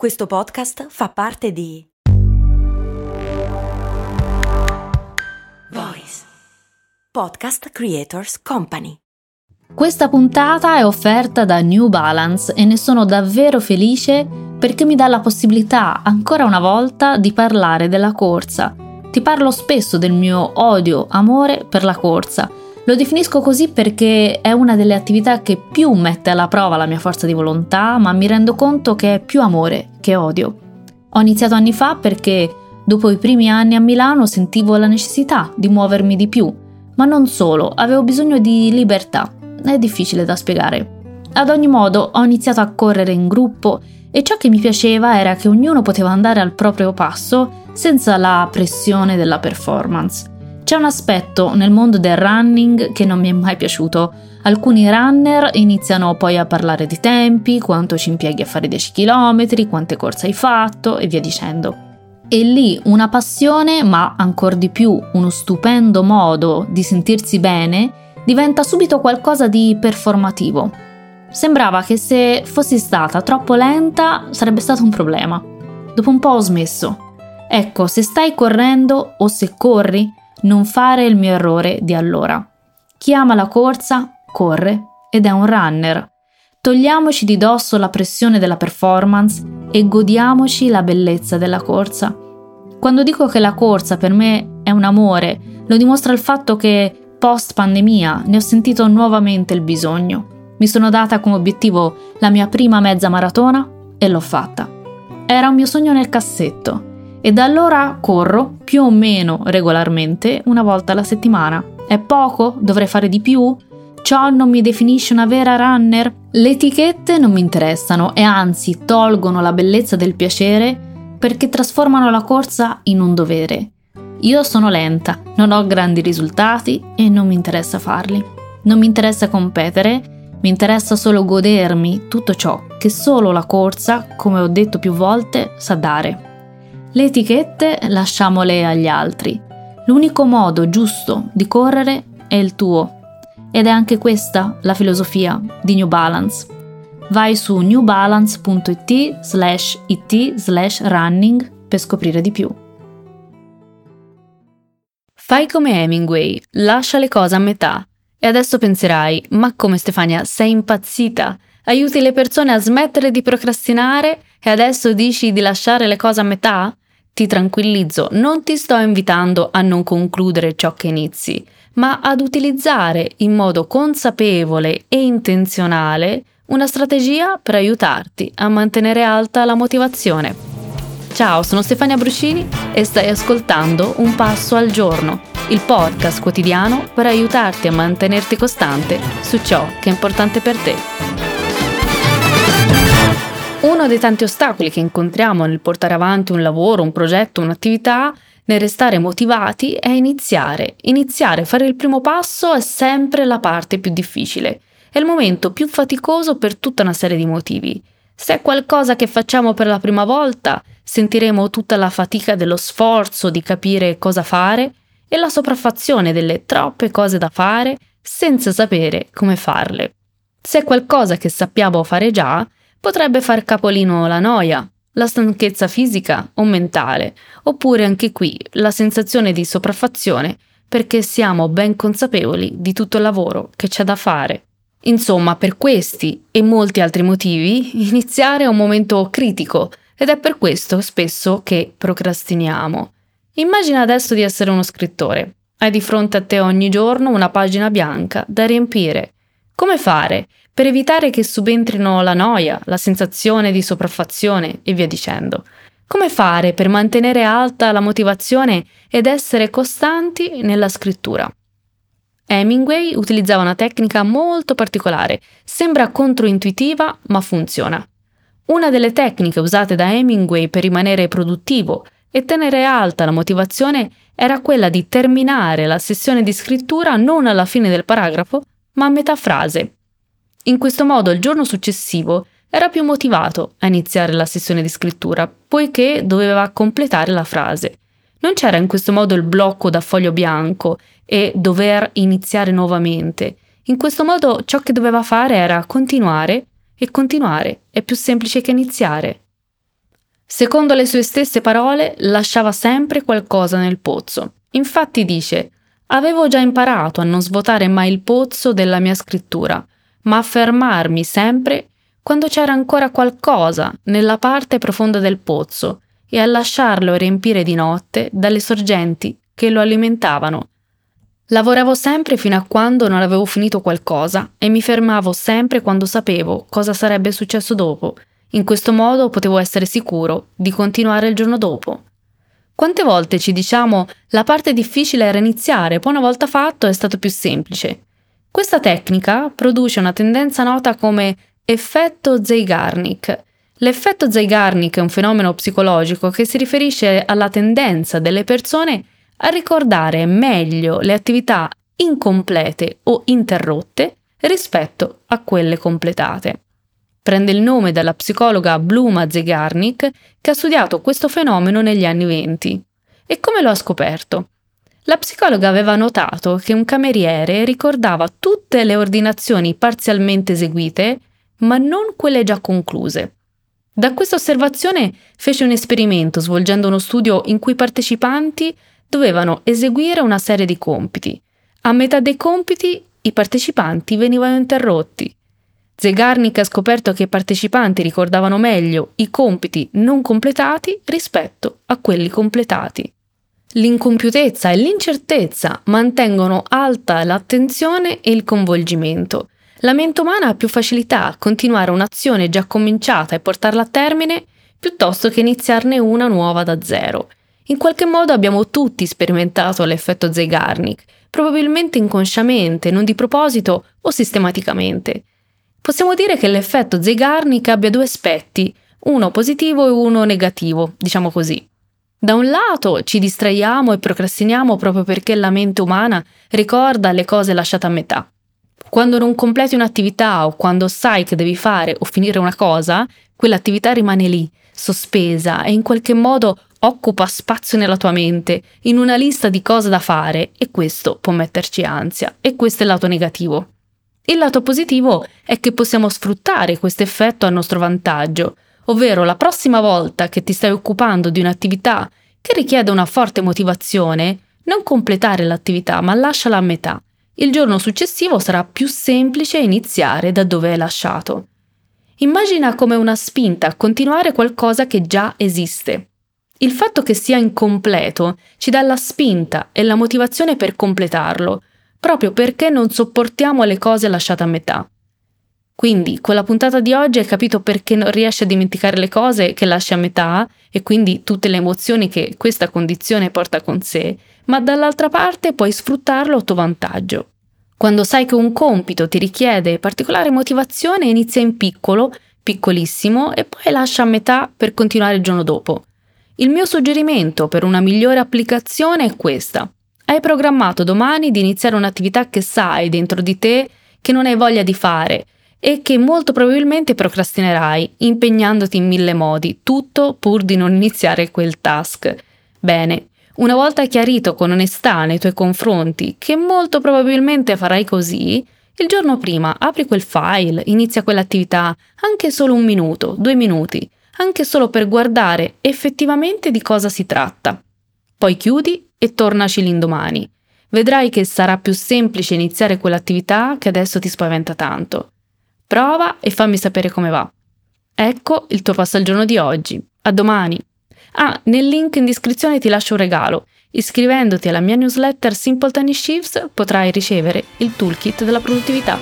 Questo podcast fa parte di Voice Podcast Creators Company. Questa puntata è offerta da New Balance e ne sono davvero felice perché mi dà la possibilità ancora una volta di parlare della corsa. Ti parlo spesso del mio odio, amore per la corsa lo definisco così perché è una delle attività che più mette alla prova la mia forza di volontà, ma mi rendo conto che è più amore che odio. Ho iniziato anni fa perché dopo i primi anni a Milano sentivo la necessità di muovermi di più, ma non solo, avevo bisogno di libertà. È difficile da spiegare. Ad ogni modo ho iniziato a correre in gruppo e ciò che mi piaceva era che ognuno poteva andare al proprio passo senza la pressione della performance. C'è un aspetto nel mondo del running che non mi è mai piaciuto. Alcuni runner iniziano poi a parlare di tempi, quanto ci impieghi a fare 10 km, quante corse hai fatto e via dicendo. E lì una passione, ma ancora di più uno stupendo modo di sentirsi bene, diventa subito qualcosa di performativo. Sembrava che se fossi stata troppo lenta sarebbe stato un problema. Dopo un po' ho smesso. Ecco, se stai correndo o se corri, non fare il mio errore di allora. Chi ama la corsa corre ed è un runner. Togliamoci di dosso la pressione della performance e godiamoci la bellezza della corsa. Quando dico che la corsa per me è un amore, lo dimostra il fatto che post pandemia ne ho sentito nuovamente il bisogno. Mi sono data come obiettivo la mia prima mezza maratona e l'ho fatta. Era un mio sogno nel cassetto e da allora corro più o meno regolarmente una volta alla settimana. È poco? Dovrei fare di più? Ciò non mi definisce una vera runner? Le etichette non mi interessano e anzi tolgono la bellezza del piacere perché trasformano la corsa in un dovere. Io sono lenta, non ho grandi risultati e non mi interessa farli. Non mi interessa competere, mi interessa solo godermi tutto ciò che solo la corsa, come ho detto più volte, sa dare. Le etichette lasciamole agli altri. L'unico modo giusto di correre è il tuo. Ed è anche questa la filosofia di New Balance. Vai su newbalance.it slash it slash running per scoprire di più. Fai come Hemingway, lascia le cose a metà. E adesso penserai, ma come Stefania, sei impazzita? Aiuti le persone a smettere di procrastinare e adesso dici di lasciare le cose a metà? Ti tranquillizzo, non ti sto invitando a non concludere ciò che inizi, ma ad utilizzare in modo consapevole e intenzionale una strategia per aiutarti a mantenere alta la motivazione. Ciao, sono Stefania Bruscini e stai ascoltando Un Passo al Giorno, il podcast quotidiano per aiutarti a mantenerti costante su ciò che è importante per te. Uno dei tanti ostacoli che incontriamo nel portare avanti un lavoro, un progetto, un'attività, nel restare motivati è iniziare. Iniziare, fare il primo passo è sempre la parte più difficile. È il momento più faticoso per tutta una serie di motivi. Se è qualcosa che facciamo per la prima volta, sentiremo tutta la fatica dello sforzo di capire cosa fare e la sopraffazione delle troppe cose da fare senza sapere come farle. Se è qualcosa che sappiamo fare già, potrebbe far capolino la noia, la stanchezza fisica o mentale, oppure anche qui la sensazione di sopraffazione perché siamo ben consapevoli di tutto il lavoro che c'è da fare. Insomma, per questi e molti altri motivi, iniziare è un momento critico ed è per questo spesso che procrastiniamo. Immagina adesso di essere uno scrittore. Hai di fronte a te ogni giorno una pagina bianca da riempire. Come fare per evitare che subentrino la noia, la sensazione di sopraffazione e via dicendo. Come fare per mantenere alta la motivazione ed essere costanti nella scrittura? Hemingway utilizzava una tecnica molto particolare, sembra controintuitiva ma funziona. Una delle tecniche usate da Hemingway per rimanere produttivo e tenere alta la motivazione era quella di terminare la sessione di scrittura non alla fine del paragrafo, ma a metà frase, in questo modo il giorno successivo era più motivato a iniziare la sessione di scrittura, poiché doveva completare la frase. Non c'era in questo modo il blocco da foglio bianco e dover iniziare nuovamente. In questo modo ciò che doveva fare era continuare e continuare, è più semplice che iniziare. Secondo le sue stesse parole, lasciava sempre qualcosa nel pozzo. Infatti dice, avevo già imparato a non svuotare mai il pozzo della mia scrittura, ma a fermarmi sempre quando c'era ancora qualcosa nella parte profonda del pozzo e a lasciarlo riempire di notte dalle sorgenti che lo alimentavano. Lavoravo sempre fino a quando non avevo finito qualcosa e mi fermavo sempre quando sapevo cosa sarebbe successo dopo. In questo modo potevo essere sicuro di continuare il giorno dopo. Quante volte ci diciamo la parte difficile era iniziare, poi una volta fatto è stato più semplice. Questa tecnica produce una tendenza nota come effetto Zeigarnik. L'effetto Zeigarnik è un fenomeno psicologico che si riferisce alla tendenza delle persone a ricordare meglio le attività incomplete o interrotte rispetto a quelle completate. Prende il nome dalla psicologa Bluma Zeigarnik che ha studiato questo fenomeno negli anni venti. E come lo ha scoperto? La psicologa aveva notato che un cameriere ricordava tutte le ordinazioni parzialmente eseguite, ma non quelle già concluse. Da questa osservazione fece un esperimento svolgendo uno studio in cui i partecipanti dovevano eseguire una serie di compiti. A metà dei compiti i partecipanti venivano interrotti. Zegarnik ha scoperto che i partecipanti ricordavano meglio i compiti non completati rispetto a quelli completati. L'incompiutezza e l'incertezza mantengono alta l'attenzione e il coinvolgimento. La mente umana ha più facilità a continuare un'azione già cominciata e portarla a termine piuttosto che iniziarne una nuova da zero. In qualche modo abbiamo tutti sperimentato l'effetto Zeigarnik, probabilmente inconsciamente, non di proposito o sistematicamente. Possiamo dire che l'effetto Zeigarnik abbia due aspetti, uno positivo e uno negativo, diciamo così. Da un lato ci distraiamo e procrastiniamo proprio perché la mente umana ricorda le cose lasciate a metà. Quando non completi un'attività o quando sai che devi fare o finire una cosa, quell'attività rimane lì, sospesa e in qualche modo occupa spazio nella tua mente, in una lista di cose da fare e questo può metterci ansia e questo è il lato negativo. Il lato positivo è che possiamo sfruttare questo effetto a nostro vantaggio, ovvero la prossima volta che ti stai occupando di un'attività che richiede una forte motivazione, non completare l'attività ma lasciala a metà. Il giorno successivo sarà più semplice iniziare da dove hai lasciato. Immagina come una spinta a continuare qualcosa che già esiste. Il fatto che sia incompleto ci dà la spinta e la motivazione per completarlo, proprio perché non sopportiamo le cose lasciate a metà. Quindi, con la puntata di oggi hai capito perché non riesci a dimenticare le cose che lasci a metà e quindi tutte le emozioni che questa condizione porta con sé, ma dall'altra parte puoi sfruttarlo a tuo vantaggio. Quando sai che un compito ti richiede particolare motivazione, inizia in piccolo, piccolissimo e poi lascia a metà per continuare il giorno dopo. Il mio suggerimento per una migliore applicazione è questa. Hai programmato domani di iniziare un'attività che sai dentro di te che non hai voglia di fare e che molto probabilmente procrastinerai, impegnandoti in mille modi, tutto pur di non iniziare quel task. Bene, una volta chiarito con onestà nei tuoi confronti che molto probabilmente farai così, il giorno prima apri quel file, inizia quell'attività, anche solo un minuto, due minuti, anche solo per guardare effettivamente di cosa si tratta. Poi chiudi e tornaci l'indomani. Vedrai che sarà più semplice iniziare quell'attività che adesso ti spaventa tanto. Prova e fammi sapere come va. Ecco il tuo passo al giorno di oggi. A domani. Ah, nel link in descrizione ti lascio un regalo. Iscrivendoti alla mia newsletter Simple Tiny Shifts potrai ricevere il toolkit della produttività.